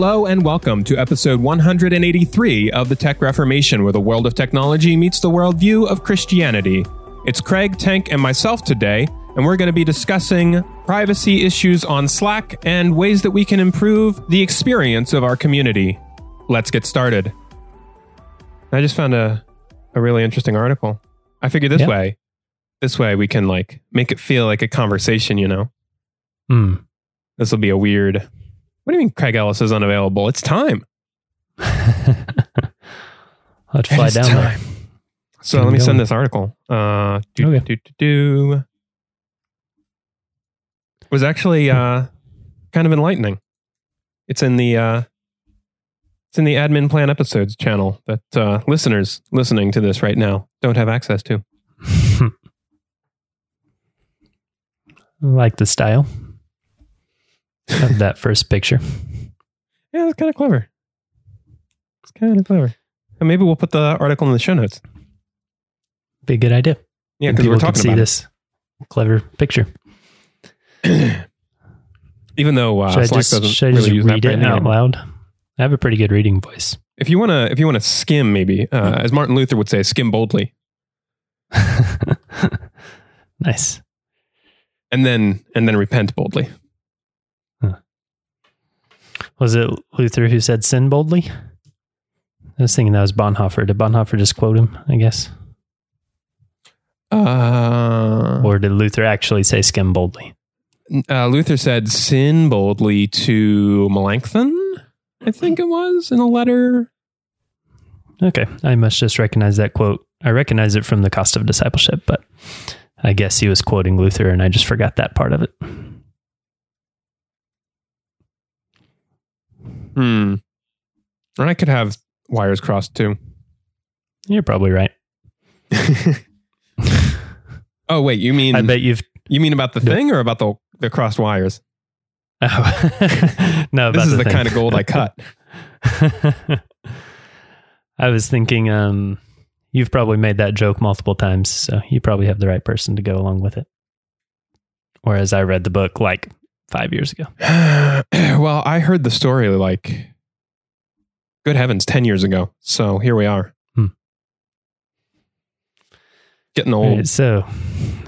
Hello and welcome to episode 183 of the Tech Reformation, where the world of technology meets the worldview of Christianity. It's Craig, Tank, and myself today, and we're going to be discussing privacy issues on Slack and ways that we can improve the experience of our community. Let's get started. I just found a, a really interesting article. I figured this Yeah. way, this way we can like make it feel like a conversation, you know? Hmm. This will be a weird. What do you mean Craig Ellis is unavailable? It's time. Have fly down there. time. So Get let me going. send this article. Uh, do, Okay. do, do, do. It was actually uh, kind of enlightening. It's in the uh, it's in the admin plan episodes channel that uh, listeners listening to this right now don't have access to. like the style of that first picture. Yeah, it's kind of clever. It's kind of clever. And maybe we'll put the article in the show notes. Be a good idea. Yeah, because we're talking see about this clever picture. Even though uh, should I just, doesn't should I just that read it out loud? I have a pretty good reading voice. If you want to, if you want to skim, maybe uh, as Martin Luther would say, skim boldly, nice. and then and then repent boldly. Was it Luther who said sin boldly? I was thinking that was Bonhoeffer. Did Bonhoeffer just quote him, I guess? Uh, Or did Luther actually say skim boldly? uh, Luther said, "Sin boldly to Melanchthon." I think it was in a letter. Okay. I must just recognize that quote. I recognize it from the cost of discipleship, but I guess he was quoting Luther and I just forgot that part of it. Hmm. Or I could have wires crossed too. You're probably right. oh wait, you mean I bet you've. you mean about the thing or about the the crossed wires? Oh. no, This is the thing. kind of gold I cut. I was thinking, um, you've probably made that joke multiple times, so you probably have the right person to go along with it. Whereas I read the book like five years ago. well, I heard the story like, good heavens, 10 years ago. So here we are. Hmm. Getting old. right, so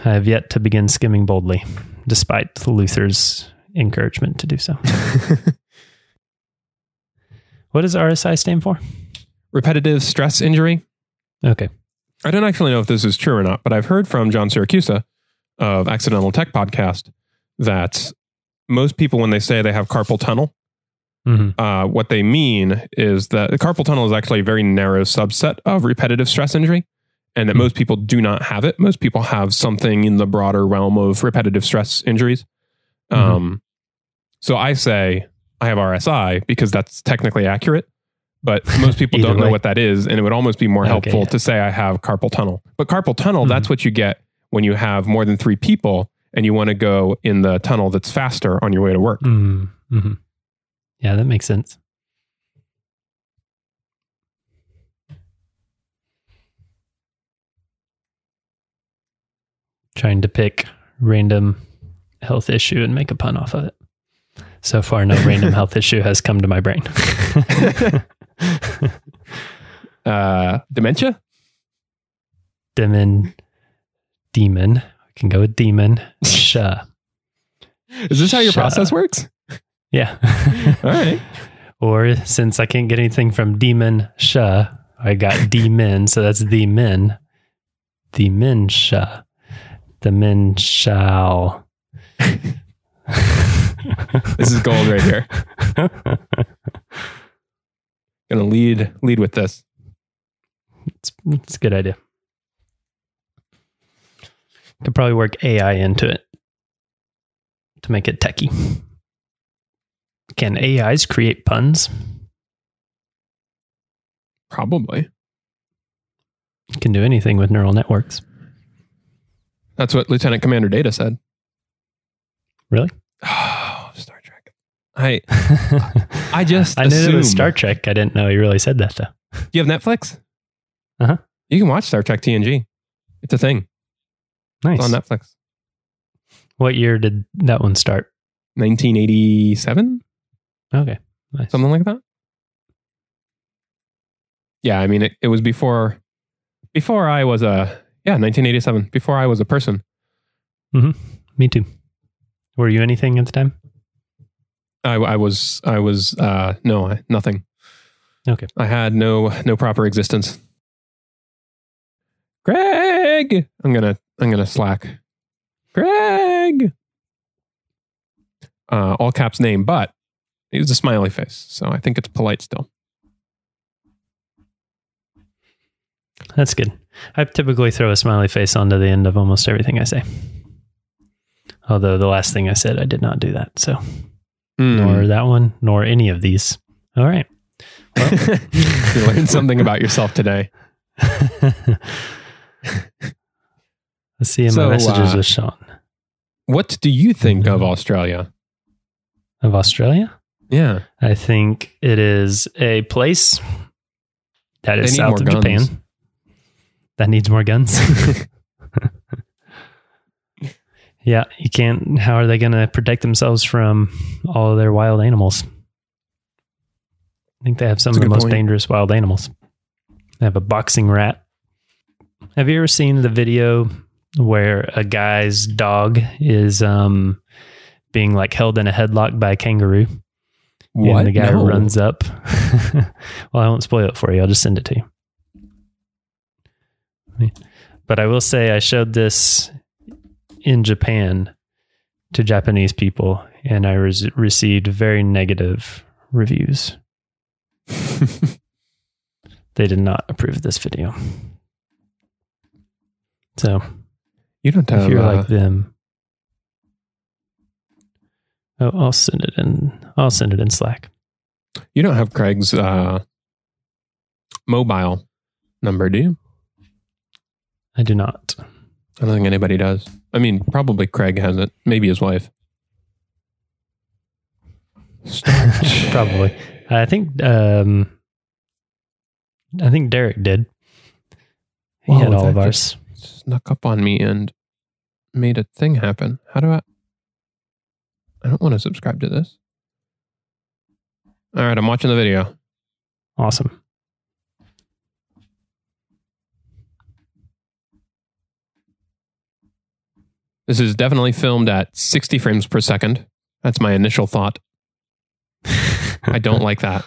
I have yet to begin skimming boldly, despite Luther's encouragement to do so. What does RSI stand for? Repetitive stress injury. Okay. I don't actually know if this is true or not, but I've heard from John Siracusa of Accidental Tech Podcast that most people, when they say they have carpal tunnel, hmm uh, what they mean is that the carpal tunnel is actually a very narrow subset of repetitive stress injury, and that Hmm. most people do not have it. Most people have something in the broader realm of repetitive stress injuries. Mhm. Um, so I say I have RSI because that's technically accurate, but most people don't know way. what that is, and it would almost be more Okay, helpful yeah. to say I have carpal tunnel. But carpal tunnel, Mhm. that's what you get when you have more than three people and you want to go in the tunnel that's faster on your way to work. Mm-hmm. Yeah, that makes sense. Trying to pick random health issue and make a pun off of it. So far, no random health issue has come to my brain. uh, dementia. demon, demon. Can go with demon. Sha. Uh, is this how your process uh, works? Yeah. All right. Or since I can't get anything from demon sha, uh, I got demon, so that's the men. The men sha. The men shall. This is gold right here. Gonna lead lead with this. it's, it's a good idea. Could probably work AI into it to make it techy. Can AIs create puns? Probably. Can do anything with neural networks. That's what Lieutenant Commander Data said. Really? Oh, Star Trek. I I just I knew it was Star Trek. I didn't know he really said that though. Do you have Netflix? Uh-huh. You can watch Star Trek TNG. It's a thing. Nice. It's on Netflix. What year did that one start? 1987? Okay. Nice. something like that. Yeah, I mean, it, it was before before I was a yeah 1987 before I was a person. Mhm. Me too. Were you anything at the time? I, I was I was uh, no I- nothing. Okay. I had no no proper existence. Greg, I'm gonna I'm gonna slack. Greg, uh, all caps name, but it was a smiley face, so I think it's polite still. That's good. I typically throw a smiley face onto the end of almost everything I say. Although the last thing I said, I did not do that. So, Hmm. nor that one, nor any of these. All right. you learned something about yourself today. Let's see in So, my messages uh, with Sean What do you think of Australia? of Australia. Yeah, I think it is a place that is south of guns. Japan that needs more guns. yeah, you can't. How are they going to protect themselves from all of their wild animals? I think they have some That's of the most point. dangerous wild animals. They have a boxing rat. Have you ever seen the video where a guy's dog is um, being like held in a headlock by a kangaroo? what? And the guy No. runs up. well, I won't spoil it for you. I'll just send it to you. But I will say I showed this in Japan to Japanese people, and I res- received very negative reviews. They did not approve this video. So you don't have. if you're uh, like them, oh, I'll send it in. I'll send it in Slack. you don't have Craig's uh, mobile number, do you? I do not. I don't think anybody does. I mean, probably Craig has it. Maybe his wife. Probably. I think um I think Derek did. He Whoa, had all of ours. Snuck up on me and made a thing happen. How do I? I don't want to subscribe to this. All right, I'm watching the video. Awesome. This is definitely filmed at 60 frames per second. That's my initial thought. I don't like that.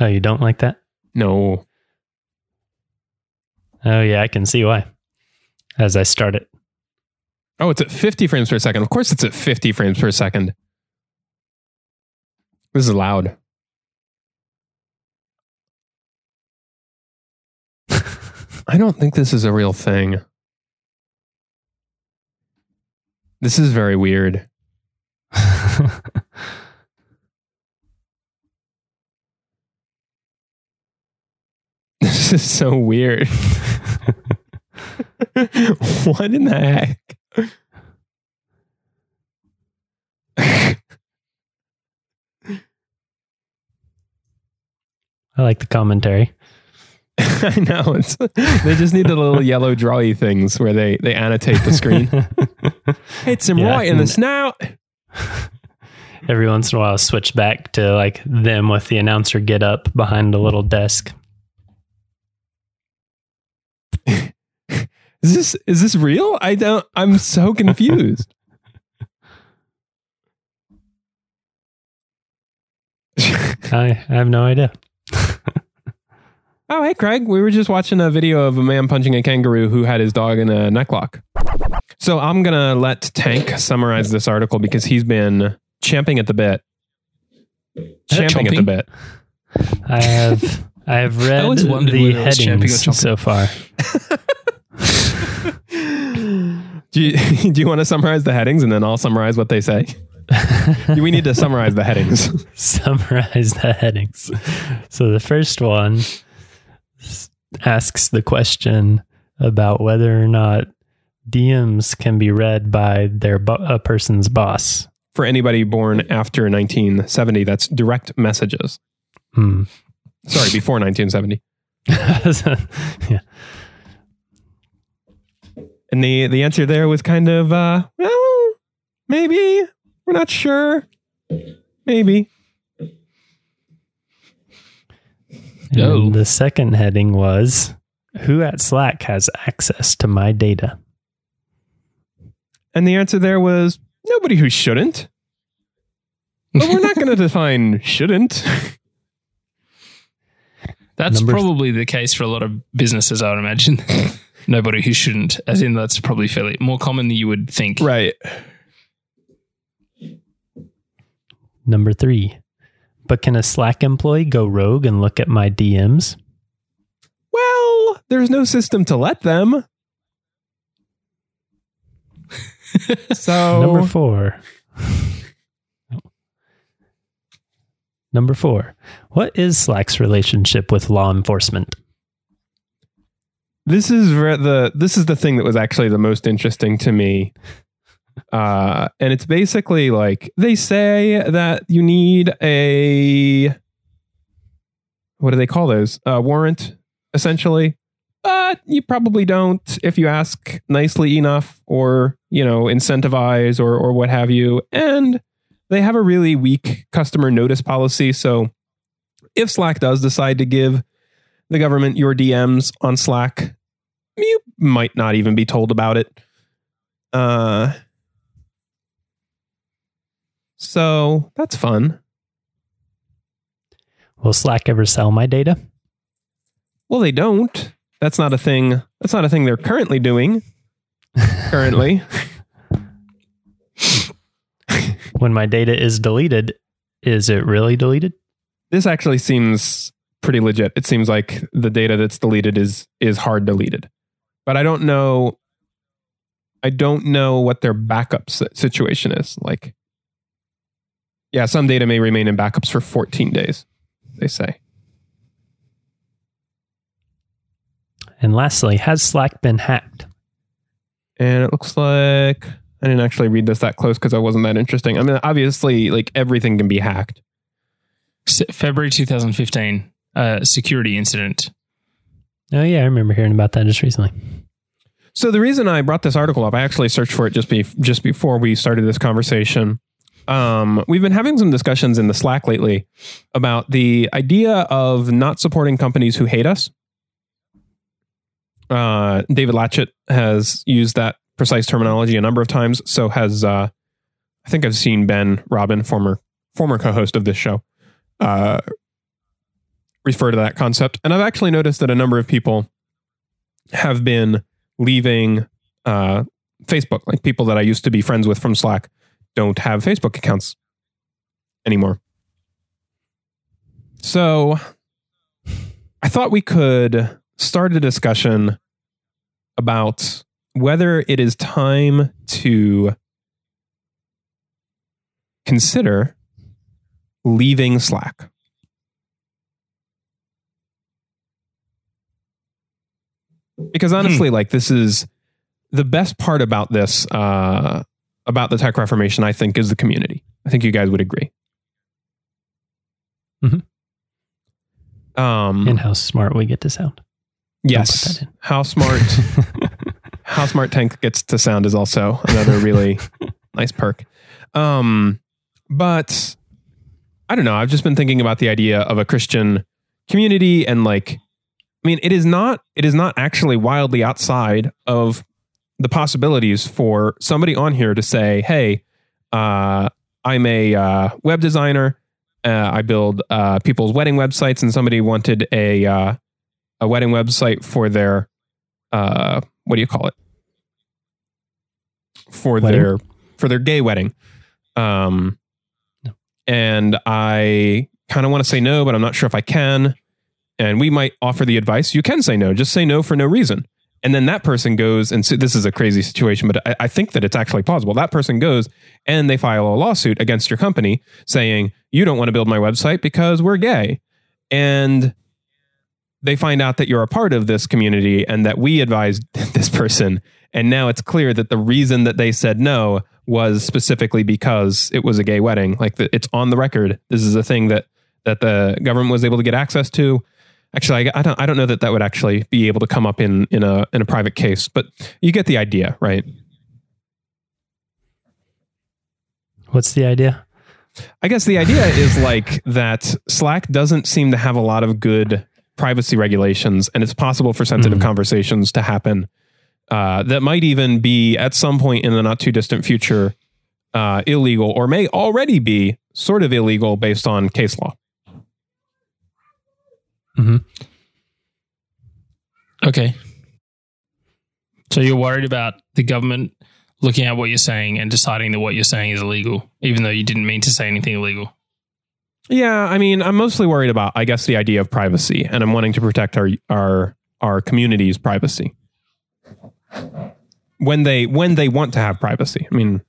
Oh, you don't like that? No. Oh yeah, I can see why. As I start it. Oh, it's at 50 frames per second. Of course, it's at 50 frames per second. This is loud. I don't think this is a real thing. This is very weird. This is so weird. What in the heck? I like the commentary. I know. It's, they just need the little yellow drawy things where they, they annotate the screen. Hits him Yeah, right in the snout. Every once in a while I'll switch back to like them with the announcer get up behind a little desk. Is this is this real? I don't. I'm so confused. I, I have no idea. oh, hey, Craig. We were just watching a video of a man punching a kangaroo who had his dog in a necklock. So I'm gonna let Tank summarize this article because he's been champing at the bit. Champing at the bit. I have I have read always the whether it was champing or headings so far. Do you, do you want to summarize the headings and then I'll summarize what they say? we need to summarize the headings. summarize the headings. So the first one asks the question about whether or not DMs can be read by their bo- a person's boss. For anybody born after 1970, that's direct messages. Hmm. Sorry, before 1970. yeah. And the the answer there was kind of uh well, maybe. We're not sure. Maybe. And Oh. the second heading was Who at Slack has access to my data? And the answer there was nobody who shouldn't. But we're not going to define shouldn't. That's Number- probably the case for a lot of businesses, I would imagine. Nobody who shouldn't, as in that's probably fairly more common than you would think. right. Number three. But can a Slack employee go rogue and look at my DMs? Well, there's no system to let them. so Number four. Number four. What is Slack's relationship with law enforcement? This is re- the this is the thing that was actually the most interesting to me. Uh, and it's basically like they say that you need a what do they call those? A warrant, essentially. But you probably don't if you ask nicely enough or, you know, incentivize or or what have you. And they have a really weak customer notice policy. So if Slack does decide to give the government your DMs on Slack, you might not even be told about it. Uh so that's fun. Will Slack ever sell my data? Well, they don't. That's not a thing. That's not a thing they're currently doing. Currently. When my data is deleted, is it really deleted? this actually seems pretty legit. It seems like the data that's deleted is is hard deleted. But I don't know I don't know what their backup situation is. Like Yeah, some data may remain in backups for 14 days, they say. And lastly, has Slack been hacked? And it looks like I didn't actually read this that close because I wasn't that interesting. I mean, obviously, like everything can be hacked. February 2015, uh, security incident. Oh, yeah, I remember hearing about that just recently. So the reason I brought this article up, I actually searched for it just be just before we started this conversation. Um, we've been having some discussions in the Slack lately about the idea of not supporting companies who hate us. Uh, David Latchett has used that precise terminology a number of times. So has uh, I think I've seen Ben Robin, former former co-host of this show, uh, refer to that concept, and I've actually noticed that a number of people have been leaving uh, Facebook. Like people that I used to be friends with from Slack don't have Facebook accounts anymore. So I thought we could start a discussion about whether it is time to consider leaving Slack. Because honestly, like this is the best part about this, uh, about the tech reformation, I think, is the community. I think you guys would agree. Mhm. Um, And how smart we get to sound. Yes. How smart how smart tank gets to sound is also another really nice perk. Um, but I don't know. I've just been thinking about the idea of a Christian community and like, mean, it is not it is not actually wildly outside of the possibilities for somebody on here to say, "Hey, uh, I'm a uh, web designer. Uh, I build uh, people's wedding websites, and somebody wanted a uh, a wedding website for their uh, what do you call it? For Wedding? their for their gay wedding. Um, No. and I kind of want to say no, but I'm not sure if I can. And we might offer the advice: you can say no, just say no for no reason. And then that person goes and so this is a crazy situation, but I, I think that it's actually plausible. That person goes and they file a lawsuit against your company saying you don't want to build my website because we're gay, and they find out that you're a part of this community and that we advised this person. And now it's clear that the reason that they said no was specifically because it was a gay wedding. Like the, it's on the record. This is a thing that that the government was able to get access to. Actually, I, I don't. I don't know that that would actually be able to come up in in a in a private case, but you get the idea, right? What's the idea? I guess the idea is like that Slack doesn't seem to have a lot of good privacy regulations, and it's possible for sensitive Mhm. conversations to happen uh, that might even be at some point in the not too distant future uh, illegal, or may already be sort of illegal based on case law. Okay. So you're worried about the government looking at what you're saying and deciding that what you're saying is illegal, even though you didn't mean to say anything illegal. Yeah, I mean, I'm mostly worried about, I guess, the idea of privacy, and I'm wanting to protect our our our community's privacy when they when they want to have privacy. I mean,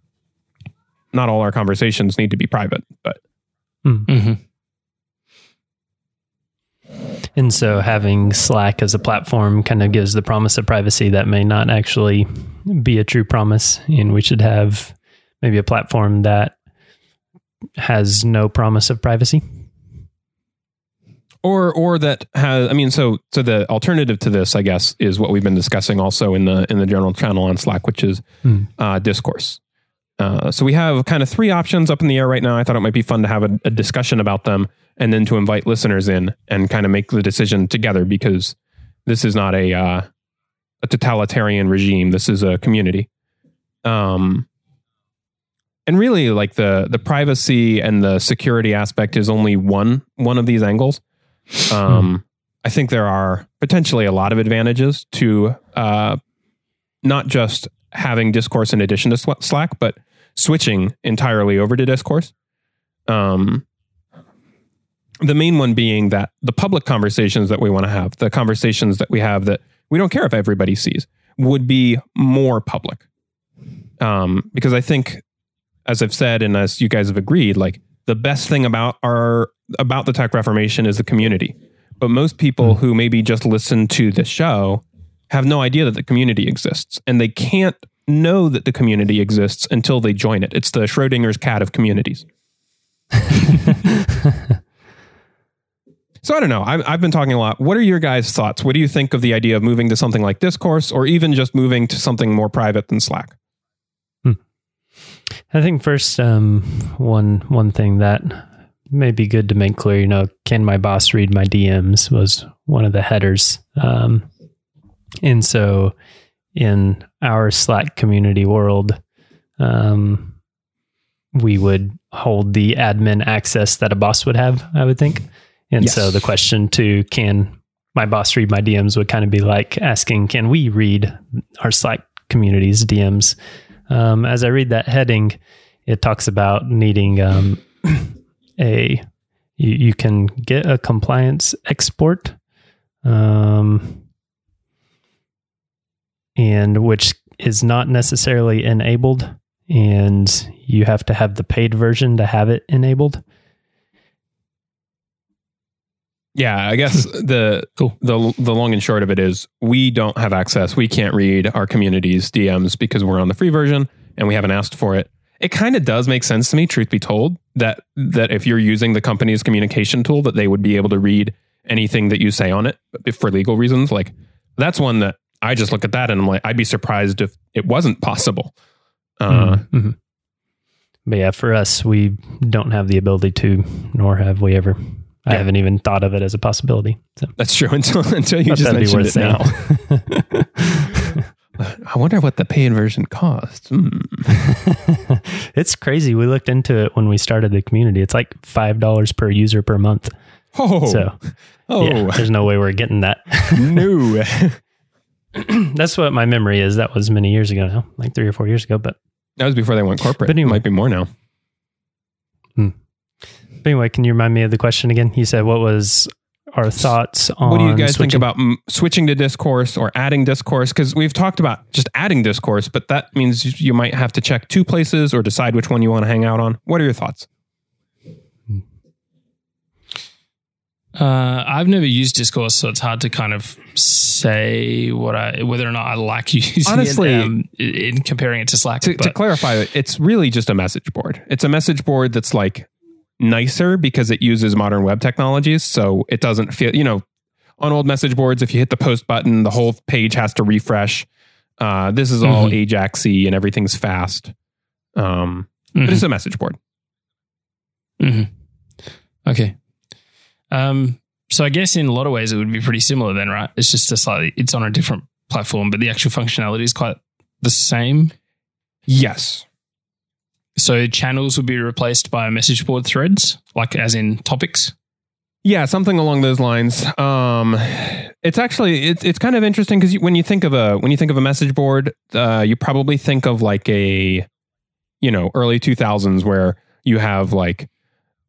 not all our conversations need to be private, but Mm-hmm. And so having Slack as a platform kind of gives the promise of privacy that may not actually be a true promise. And we should have maybe a platform that has no promise of privacy. or or that has. I mean, so so the alternative to this, I guess, is what we've been discussing also in the in the general channel on Slack, which is Hmm. uh, discourse. Uh, so we have kind of three options up in the air right now. I thought it might be fun to have a, a discussion about them and then to invite listeners in and kind of make the decision together because this is not a uh, a totalitarian regime. This is a community. Um, and really, like the the privacy and the security aspect is only one one of these angles. Um, I think there are potentially a lot of advantages to uh, not just having discourse in addition to Slack, but switching entirely over to discourse. Um, the main one being that the public conversations that we want to have, the conversations that we have that we don't care if everybody sees, would be more public. Um, because I think, as I've said, and as you guys have agreed, like the best thing about our about the tech reformation is the community. But most people who maybe just listen to the show have no idea that the community exists, and they can't know that the community exists until they join it. It's the Schrodinger's cat of communities. So I don't know. I've, I've been talking a lot. What are your guys' thoughts? What do you think of the idea of moving to something like Discourse, or even just moving to something more private than Slack? I think first, um, one one thing that may be good to make clear, you know, can my boss read my DMs was one of the headers, um, and so in our Slack community world, um, we would hold the admin access that a boss would have. I would think, and Yes. so the question to can my boss read my DMs would kind of be like asking, can we read our Slack community's DMs? Um, as I read that heading, it talks about needing um, a you, you can get a compliance export, um, and which is not necessarily enabled, and you have to have the paid version to have it enabled. Yeah, I guess the Cool. the the long and short of it is we don't have access. We can't read our community's DMs because we're on the free version and we haven't asked for it. It kind of does make sense to me, truth be told, that that if you're using the company's communication tool, that they would be able to read anything that you say on it for legal reasons. Like that's one that I just look at that and I'm like, I'd be surprised if it wasn't possible. Uh, Mhm. But yeah, for us, we don't have the ability to, nor have we ever. I haven't even thought of it as a possibility. So That's true until until you just mentioned it now. I wonder what the pay inversion costs. Hmm. it's crazy. We looked into it when we started the community. It's like five dollars per user per month. Oh, So oh yeah, there's no way we're getting that. no. That's what my memory is. That was many years ago now, like three or four years ago. But, That was before they went corporate. But anyway. it might be more now. but anyway, can you remind me of the question again? You said what was our thoughts on What do you guys think about mm, switching to discourse or adding discourse? Because we've talked about just adding discourse, but that means you might have to check two places or decide which one you want to hang out on. What are your thoughts? Uh, I've never used Discourse, so it's hard to kind of say what I whether or not I like using Honestly- it um, in comparing it to Slack. To, to but clarify, it's really just a message board. It's a message board that's like nicer because it uses modern web technologies. So it doesn't feel, you know, on old message boards, if you hit the post button, the whole page has to refresh. Uh, this is all Mhm. Ajaxy and everything's fast. Um, But Mhm. it's a message board. Mhm. Okay. Um, so I guess in a lot of ways it would be pretty similar then, right? It's just a slightly it's on a different platform, but the actual functionality is quite the same. Yes. So channels would be replaced by message board threads, like as in topics. Yeah, something along those lines. Um, it's actually it's it's kind of interesting because when you think of a when you think of a message board, uh, you probably think of like a, you know, early two thousands where you have like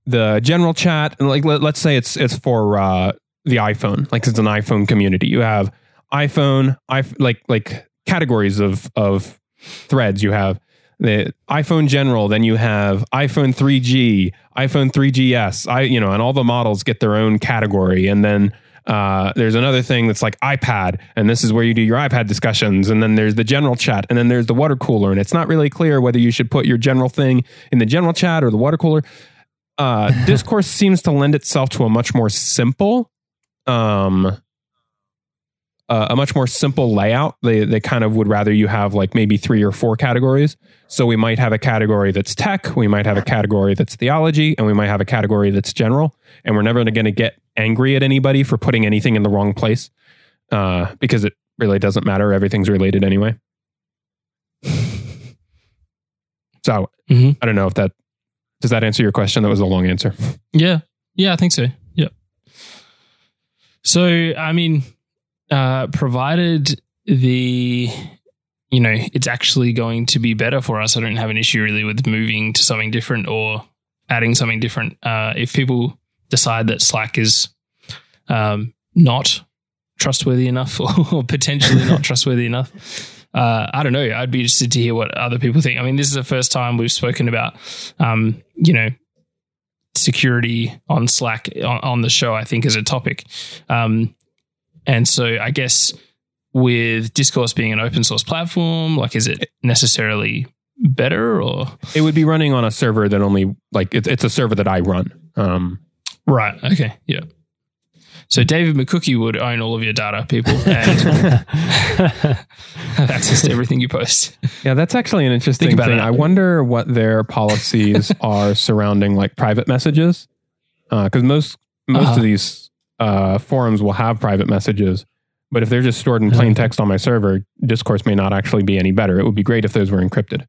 the general chat and like let, us say it's it's for uh, the iPhone, like it's an iPhone community. You have iPhone, i like like categories of of threads. You have the iPhone general, then you have iPhone 3G, iPhone 3GS, I you know, and all the models get their own category, and then uh, there's another thing that's like iPad, and this is where you do your iPad discussions, and then there's the general chat, and then there's the water cooler, and it's not really clear whether you should put your general thing in the general chat or the water cooler. Uh, discourse seems to lend itself to a much more simple um, uh, a much more simple layout. They they kind of would rather you have like maybe three or four categories. So we might have a category that's tech, we might have a category that's theology, and we might have a category that's general. And we're never going to get angry at anybody for putting anything in the wrong place uh, because it really doesn't matter. Everything's related anyway. So mm-hmm. I don't know if that does that answer your question. That was a long answer. Yeah, yeah, I think so. Yeah. So I mean, uh, provided the you know it's actually going to be better for us. I don't have an issue really with moving to something different or adding something different. Uh, if people decide that Slack is um, not trustworthy enough or, or potentially not trustworthy enough. Uh, I don't know. I'd be interested to hear what other people think. I mean, this is the first time we've spoken about, um, you know, security on Slack on, on, the show. I think as a topic, um, and so I guess with Discourse being an open source platform, like is it necessarily better or it would be running on a server that only like it's it's a server that I run. Um, right. Okay. Yeah. So David McCookie would own all of your data, people, and have access to everything you post. Yeah, that's actually an interesting thing. It. I wonder what their policies are surrounding like private messages, because uh, most most uh-huh. of these uh, forums will have private messages. But if they're just stored in plain text on my server, discourse may not actually be any better. It would be great if those were encrypted.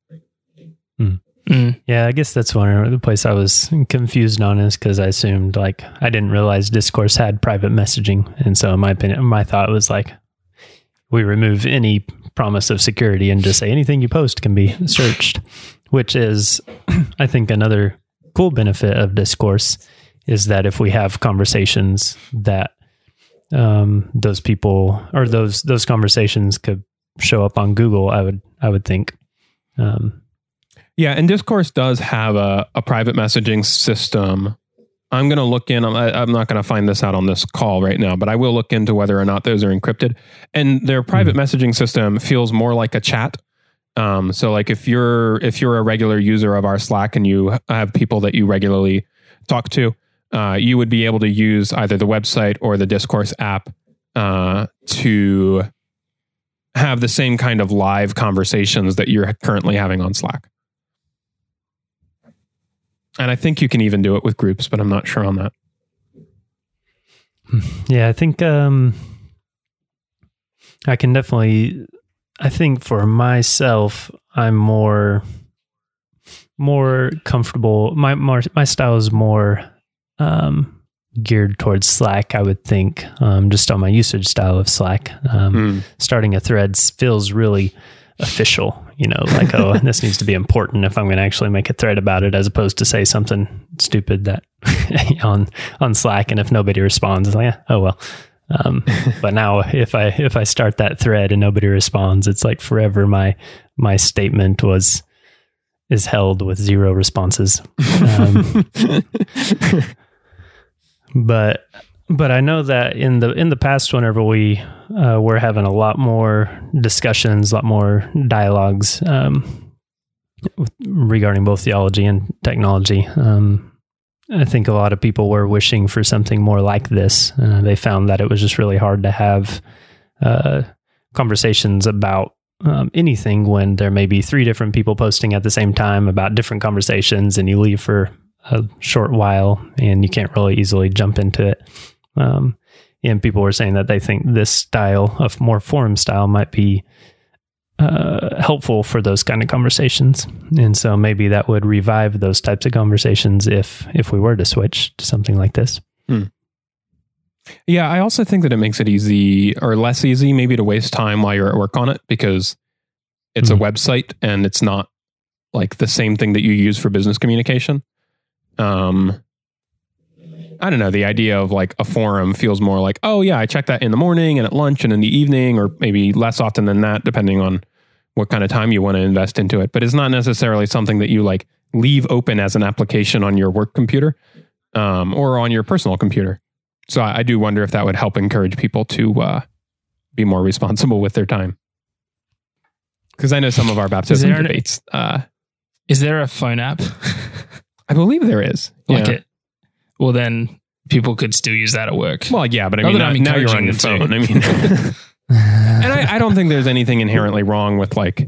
Hmm. Mm. Yeah, I guess that's one of the place I was confused on is because I assumed like I didn't realize Discourse had private messaging, and so in my opinion, my thought was like we remove any promise of security and just say anything you post can be searched, which is I think another cool benefit of Discourse is that if we have conversations that um, those people or those those conversations could show up on Google, I would I would think. Um, yeah, and Discourse does have a, a private messaging system. I'm going to look in. I'm, I'm not going to find this out on this call right now, but I will look into whether or not those are encrypted. And their private mm-hmm. messaging system feels more like a chat. Um, so, like if you're if you're a regular user of our Slack and you have people that you regularly talk to, uh, you would be able to use either the website or the Discourse app uh, to have the same kind of live conversations that you're currently having on Slack. And I think you can even do it with groups, but I'm not sure on that. Yeah, I think um, I can definitely. I think for myself, I'm more more comfortable. My more my style is more um, geared towards Slack, I would think, um, just on my usage style of Slack. Um, mm. Starting a thread feels really official, you know, like, oh, this needs to be important if I'm going to actually make a thread about it, as opposed to say something stupid that on on Slack, and if nobody responds, it's like, yeah, oh well. Um, but now, if I if I start that thread and nobody responds, it's like forever. My my statement was is held with zero responses. Um, but but I know that in the in the past, whenever we uh, were having a lot more discussions, a lot more dialogues um, regarding both theology and technology, um, I think a lot of people were wishing for something more like this. Uh, they found that it was just really hard to have uh, conversations about um, anything when there may be three different people posting at the same time about different conversations, and you leave for a short while and you can't really easily jump into it. Um, and people were saying that they think this style of more forum style might be uh, helpful for those kind of conversations. And so maybe that would revive those types of conversations if if we were to switch to something like this. Yeah, I also think that it makes it easy or less easy maybe to waste time while you're at work on it because it's Mhm. a website and it's not like the same thing that you use for business communication. Um I don't know, the idea of like a forum feels more like, oh yeah, I check that in the morning and at lunch and in the evening or maybe less often than that depending on what kind of time you want to invest into it, but it's not necessarily something that you like leave open as an application on your work computer um, or on your personal computer. So I, I do wonder if that would help encourage people to uh, be more responsible with their time. Because I know some of our baptism an- debates. Uh, Is there a phone app I believe there is. like Yeah. it? Well, then people could still use that at work. Well, yeah, but I mean, that now, I'm now you're on your encouraging phone. I mean, and I, I don't think there's anything inherently wrong with like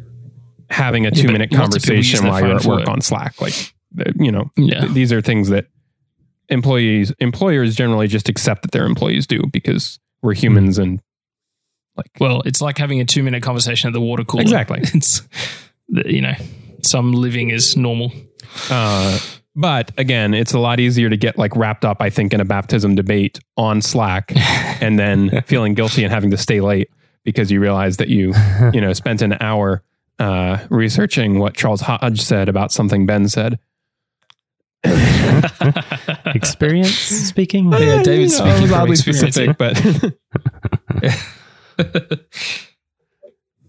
having a but two minute lots of people use conversation while you're at work work. on Slack. Like, you know, yeah. th- these are things that employees, employers generally just accept that their employees do because we're humans and like, Well, it's like having a two minute conversation at the water cooler. Exactly. It's, you know, some living is normal. Uh, but again, it's a lot easier to get like wrapped up, I think, in a baptism debate on Slack and then feeling guilty and having to stay late because you realize that you, you know, spent an hour uh, researching what Charles Hodge said about something Ben said. Experience speaking. Yeah, David's You know, speaking it was oddly experience specific, but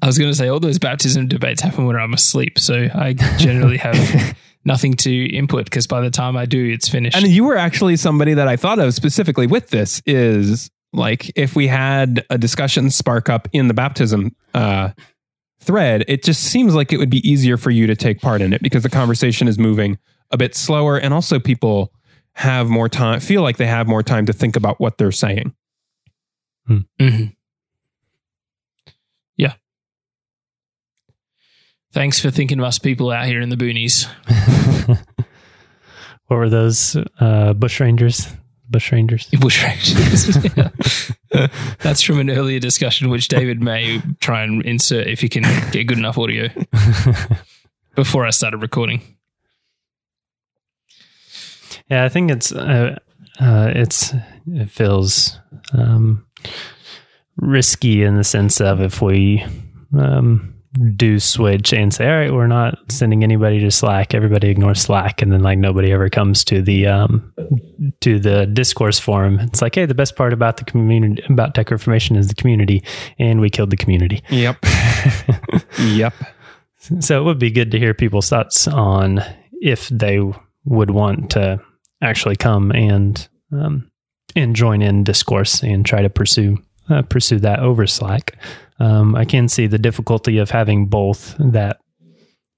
I was going to say all those baptism debates happen when I'm asleep, so I generally have nothing to input because by the time I do, it's finished. and you were actually somebody that I thought of specifically with this is like if we had a discussion spark up in the baptism uh, thread, it just seems like it would be easier for you to take part in it because the conversation is moving a bit slower, and also people have more time, feel like they have more time to think about what they're saying. Mhm. Yeah. Thanks for thinking of us people out here in the boonies. what were those uh, bush rangers? Bush rangers. Bushrangers. Yeah. That's from an earlier discussion, which David may try and insert if he can get good enough audio before I started recording. Yeah, I think it's uh, uh, it's it feels um, risky in the sense of if we um, do switch and say, all right, we're not sending anybody to Slack, everybody ignores Slack, and then like nobody ever comes to the um, to the discourse forum. It's like, hey, the best part about the community about Tech Reformation is the community, and we killed the community. Yep. yep. So it would be good to hear people's thoughts on if they would want to actually come and um, and join in discourse and try to pursue uh, pursue that over Slack. Um, I can see the difficulty of having both. That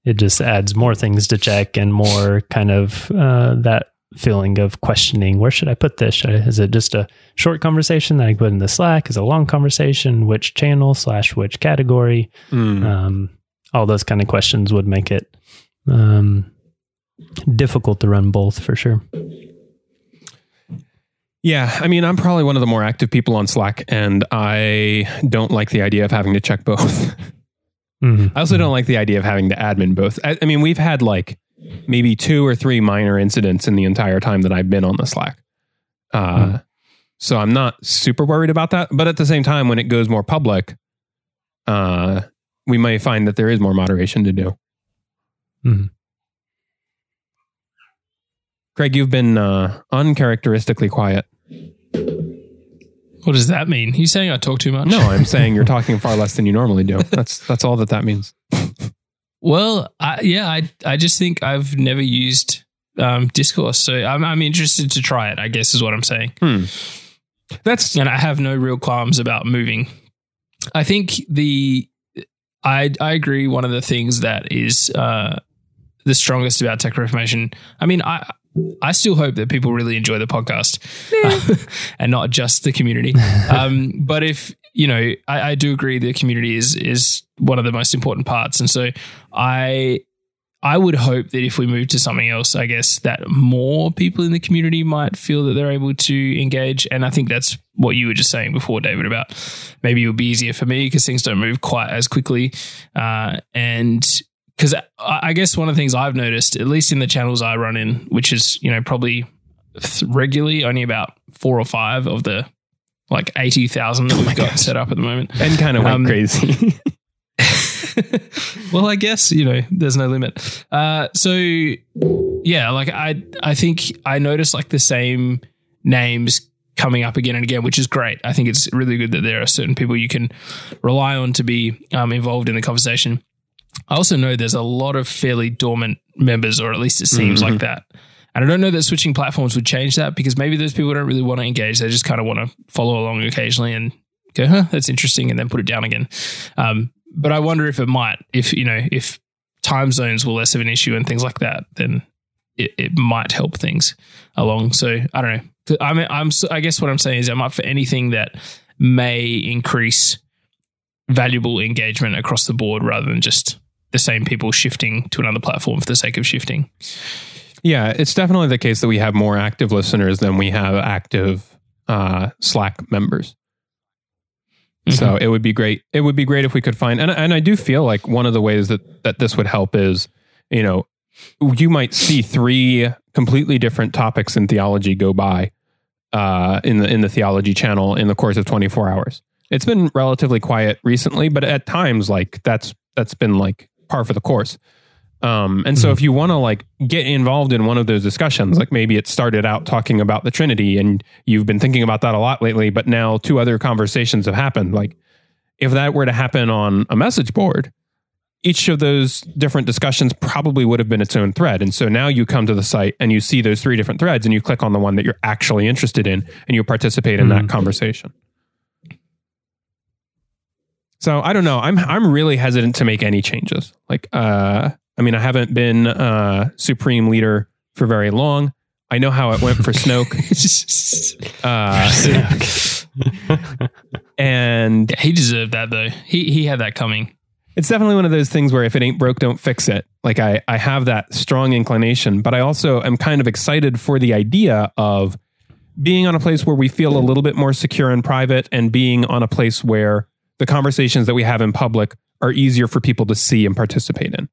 it just adds more things to check and more kind of uh, that feeling of questioning. Where should I put this? Should I, is it just a short conversation that I put in the Slack? Is it a long conversation? Which channel slash which category? Mm. um, all those kind of questions would make it um, difficult to run both for sure. Yeah, I mean, I'm probably one of the more active people on Slack, and I don't like the idea of having to check both. Mhm. I also don't like the idea of having to admin both. I, I mean, we've had like maybe two or three minor incidents in the entire time that I've been on the Slack. Uh, Hmm. So I'm not super worried about that. But at the same time, when it goes more public, uh, we may find that there is more moderation to do. Mhm. Craig, you've been uh, uncharacteristically quiet. What does that mean? You saying I talk too much? No, I'm saying you're talking far less than you normally do. That's that's all that that means. Well, I, yeah, I I just think I've never used um, discourse, so I'm I'm interested to try it. I guess is what I'm saying, Hmm. That's and I have no real qualms about moving. I think the I I agree. One of the things that is uh, the strongest about Tech Reformation. I mean, I I still hope that people really enjoy the podcast and not just the community. Um, but if you know, I, I do agree the community is is one of the most important parts, and so I I would hope that if we move to something else, I guess that more people in the community might feel that they're able to engage. And I think that's what you were just saying before, David, about maybe it would be easier for me because things don't move quite as quickly. Uh, and because I guess one of the things I've noticed, at least in the channels I run in, which is, you know, probably regularly only about four or five of the like 80,000 that we've oh got gosh. set up at the moment. And kind of went um, crazy. well, I guess you know there's no limit. Uh, so yeah, like I I think I noticed like the same names coming up again and again, which is great. I think it's really good that there are certain people you can rely on to be um, involved in the conversation. I also know there's a lot of fairly dormant members, or at least it seems mm-hmm. like that. And I don't know that switching platforms would change that because maybe those people don't really want to engage. They just kind of want to follow along occasionally and go, huh, that's interesting, and then put it down again. Um, but I wonder if it might, if you know, if time zones were less of an issue and things like that, then it, it might help things along. So I don't know. I mean, I'm I guess what I'm saying is I'm up for anything that may increase valuable engagement across the board rather than just the same people shifting to another platform for the sake of shifting. Yeah, it's definitely the case that we have more active listeners than we have active uh, Slack members. Mm-hmm. So it would be great. It would be great if we could find, and and I do feel like one of the ways that that this would help is, you know, you might see three completely different topics in theology go by uh, in the in the theology channel in the course of 24 hours. It's been relatively quiet recently, but at times like that's that's been like par for the course. Um, and so mm-hmm. if you want to like get involved in one of those discussions, like maybe it started out talking about the Trinity and you've been thinking about that a lot lately, but now two other conversations have happened. Like if that were to happen on a message board, each of those different discussions probably would have been its own thread. And so now you come to the site and you see those three different threads and you click on the one that you're actually interested in and you participate in mm-hmm. that conversation. So I don't know. I'm I'm really hesitant to make any changes. Like uh I mean, I haven't been uh, supreme leader for very long. I know how it went for Snoke. uh, and he deserved that though. He he had that coming. It's definitely one of those things where if it ain't broke, don't fix it. Like I I have that strong inclination, but I also am kind of excited for the idea of being on a place where we feel a little bit more secure and private, and being on a place where the conversations that we have in public are easier for people to see and participate in.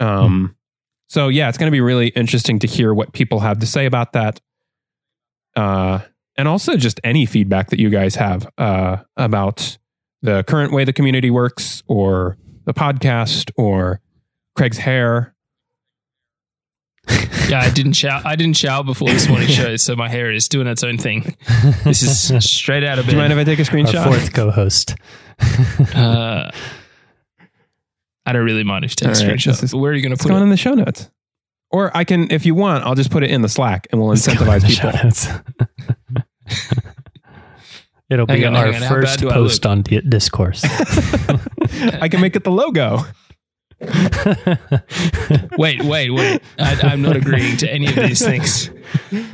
Um, hmm. So yeah, it's going to be really interesting to hear what people have to say about that. Uh, and also just any feedback that you guys have uh, about the current way the community works, or the podcast, or Craig's hair. yeah, I didn't shower. I didn't shower before this morning show, so my hair is doing its own thing. This is straight out of bed. Do you mind if I take a screenshot? Our fourth co-host. uh, I don't really mind if you take a screenshot. Is, where are you going to put it? It's on in the show notes. Or I can, if you want, I'll just put it in the Slack and we'll incentivize people. It'll be on, our first post on discourse. I can make it the logo. wait, wait, wait! I, am not agreeing to any of these things.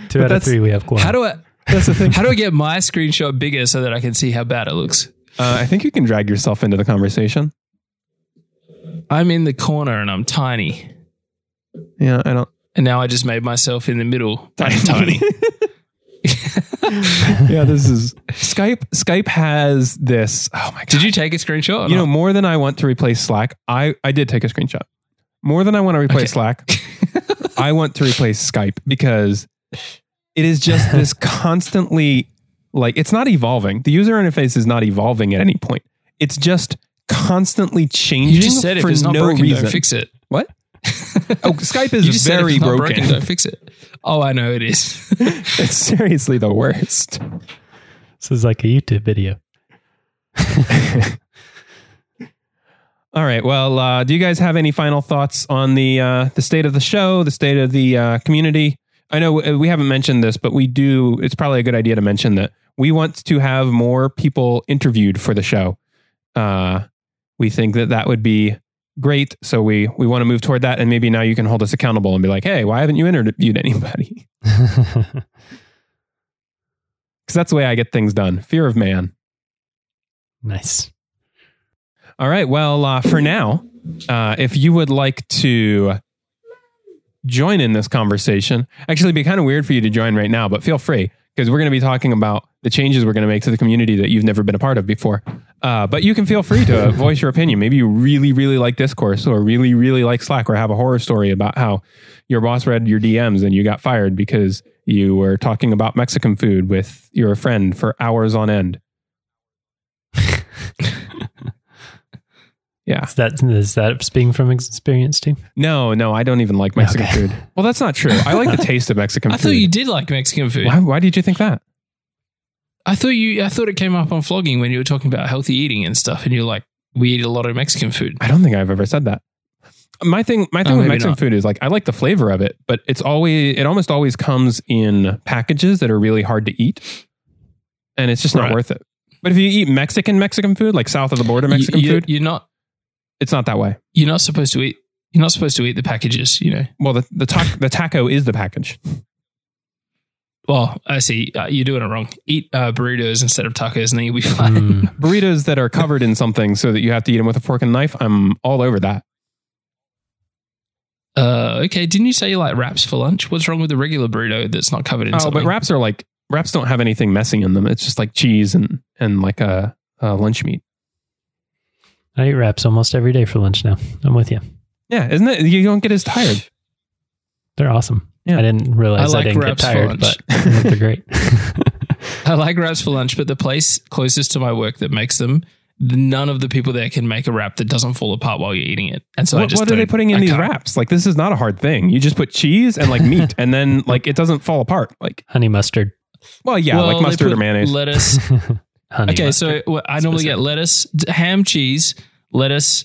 Two but out of three, we have quorum. How do I? That's the thing. How do I get my screenshot bigger so that I can see how bad it looks? Uh, I think you can drag yourself into the conversation. I'm in the corner and I'm tiny. Yeah, I don't. And now I just made myself in the middle tiny. tiny. yeah, this is Skype. Skype has this. Oh my god! Did you take a screenshot? You know, more than I want to replace Slack, I I did take a screenshot. More than I want to replace okay. Slack, I want to replace Skype because it is just this constantly like it's not evolving. The user interface is not evolving at any point. It's just constantly changing you just said for if no broken, reason. fix it. What? oh, Skype is you just very said broken. broken. Don't fix it. Oh, I know it is. it's seriously the worst. This is like a YouTube video. All right. Well, uh, do you guys have any final thoughts on the uh, the state of the show, the state of the uh, community? I know we haven't mentioned this, but we do. It's probably a good idea to mention that we want to have more people interviewed for the show. Uh, we think that that would be great. So we we want to move toward that, and maybe now you can hold us accountable and be like, hey, why haven't you interviewed anybody? Because that's the way I get things done. Fear of man. Nice. All right. Well, uh, for now, uh, if you would like to join in this conversation. Actually, it'd be kind of weird for you to join right now, but feel free because we're going to be talking about the changes we're going to make to the community that you've never been a part of before. Uh, but you can feel free to voice your opinion. Maybe you really, really like Discourse or really, really like Slack or have a horror story about how your boss read your DMs and you got fired because you were talking about Mexican food with your friend for hours on end. Yeah. Is that is that speaking from experience too? No, no, I don't even like Mexican Okay. food. Well, that's not true. I like the taste of Mexican I food. I thought you did like Mexican food. why, why did you think that? I thought you. I thought it came up on flogging when you were talking about healthy eating and stuff, and you're like, we eat a lot of Mexican food. I don't think I've ever said that. My thing, my thing Oh, with Mexican not. food is like I like the flavor of it, but it's always it almost always comes in packages that are really hard to eat, and it's just not worth it. But if you eat Mexican Mexican food, like south of the border Mexican you, food, You're not. It's not that way. You're not supposed to eat. You're not supposed to eat the packages. You know. Well, the the, ta- the taco is the package. Well, I see. Uh, you're doing it wrong. Eat uh, burritos instead of tacos, and then you'll be fine. Mm. Burritos that are covered in something so that you have to eat them with a fork and knife. I'm all over that. Uh, okay. Didn't you say you like wraps for lunch? What's wrong with the regular burrito that's not covered in Oh, something? but wraps are like wraps don't have anything messy in them. It's just like cheese and and like a, a lunch meat. I eat wraps almost every day for lunch now. I'm with you. Yeah, isn't it? You don't get as tired. They're awesome. Yeah. I didn't realize I I, didn't get tired, but they're great. I like wraps for lunch, but the place closest to my work that makes them, none of the people there can make a wrap that doesn't fall apart while you're eating it. And so I what just what are they putting in I these can't. wraps? Like this is not a hard thing. You just put cheese and like meat, and then like it doesn't fall apart. Like Honey mustard. well, yeah, Well, like mustard or mayonnaise. lettuce. Honey okay, mustard. so well, I normally get lettuce, ham, cheese, lettuce,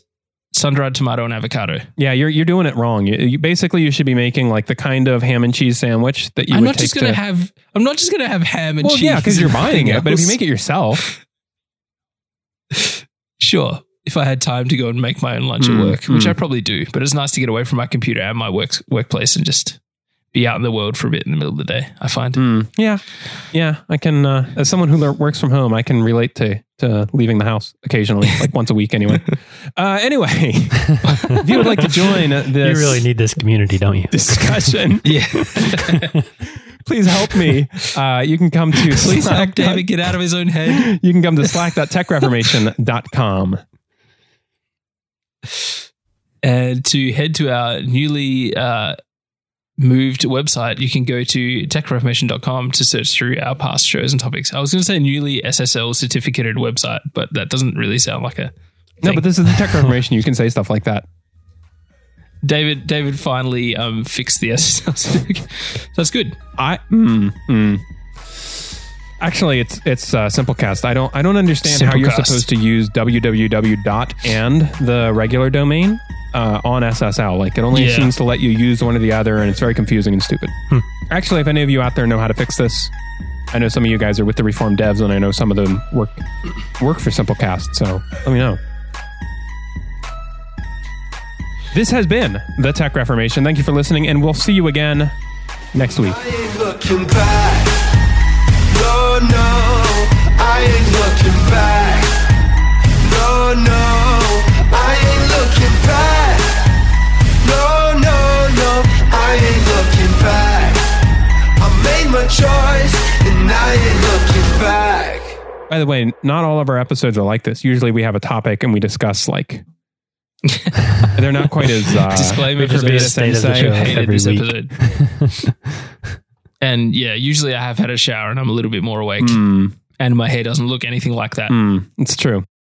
sun dried tomato, and avocado. yeah, you're you're doing it wrong. You, you basically you should be making like the kind of ham and cheese sandwich that you I'm would not take just gonna to. have. I'm not just gonna have ham and well, cheese. yeah, because you're buying it. But if you else. make it yourself, sure. If I had time to go and make my own lunch Mm, at work, which mm. I probably do, but it's nice to get away from my computer and my work workplace and just be out in the world for a bit in the middle of the day. I find. Mm, yeah, yeah, I can. Uh, as someone who works from home, I can relate to to leaving the house occasionally, like once a week, anyway. Uh, anyway, if you would like to join uh, you really need this community, don't you? discussion, Yeah. please help me. Uh, you can come to Please Slack. help David get out of his own head. You can come to slack.techreformation.com. And to head to our newly uh, moved website, you can go to techreformation.com to search through our past shows and topics. I was going to say newly SSL certificated website, but that doesn't really sound like a. No, but this is the Tech Reformation. You can say stuff like that. David David finally um, fixed the SSL certificate. That's good. I mm, mm. Actually, it's it's uh, Simplecast. I don't I don't understand how you're Simplecast. supposed to use www dot and the regular domain uh, on SSL. Like it only Yeah. seems to let you use one or the other, and it's very confusing and stupid. Actually, if any of you out there know how to fix this, I know some of you guys are with the Reformed devs, and I know some of them work work for Simplecast. So let me know. This has been the Tech Reformation. Thank you for listening, and we'll see you again next week. I ain't looking back. No, no, I ain't looking back. No, no, I ain't looking back. No, no, no, I ain't looking back. I made my choice and I ain't looking back. By the way, not all of our episodes are like this. Usually we have a topic and we discuss like they're not quite as uh, Disclaimer for for those the state of the show hated every this week. episode. and yeah, usually I have had a shower and I'm a little bit more awake, Mm, and my hair doesn't look anything like that. mm, it's true.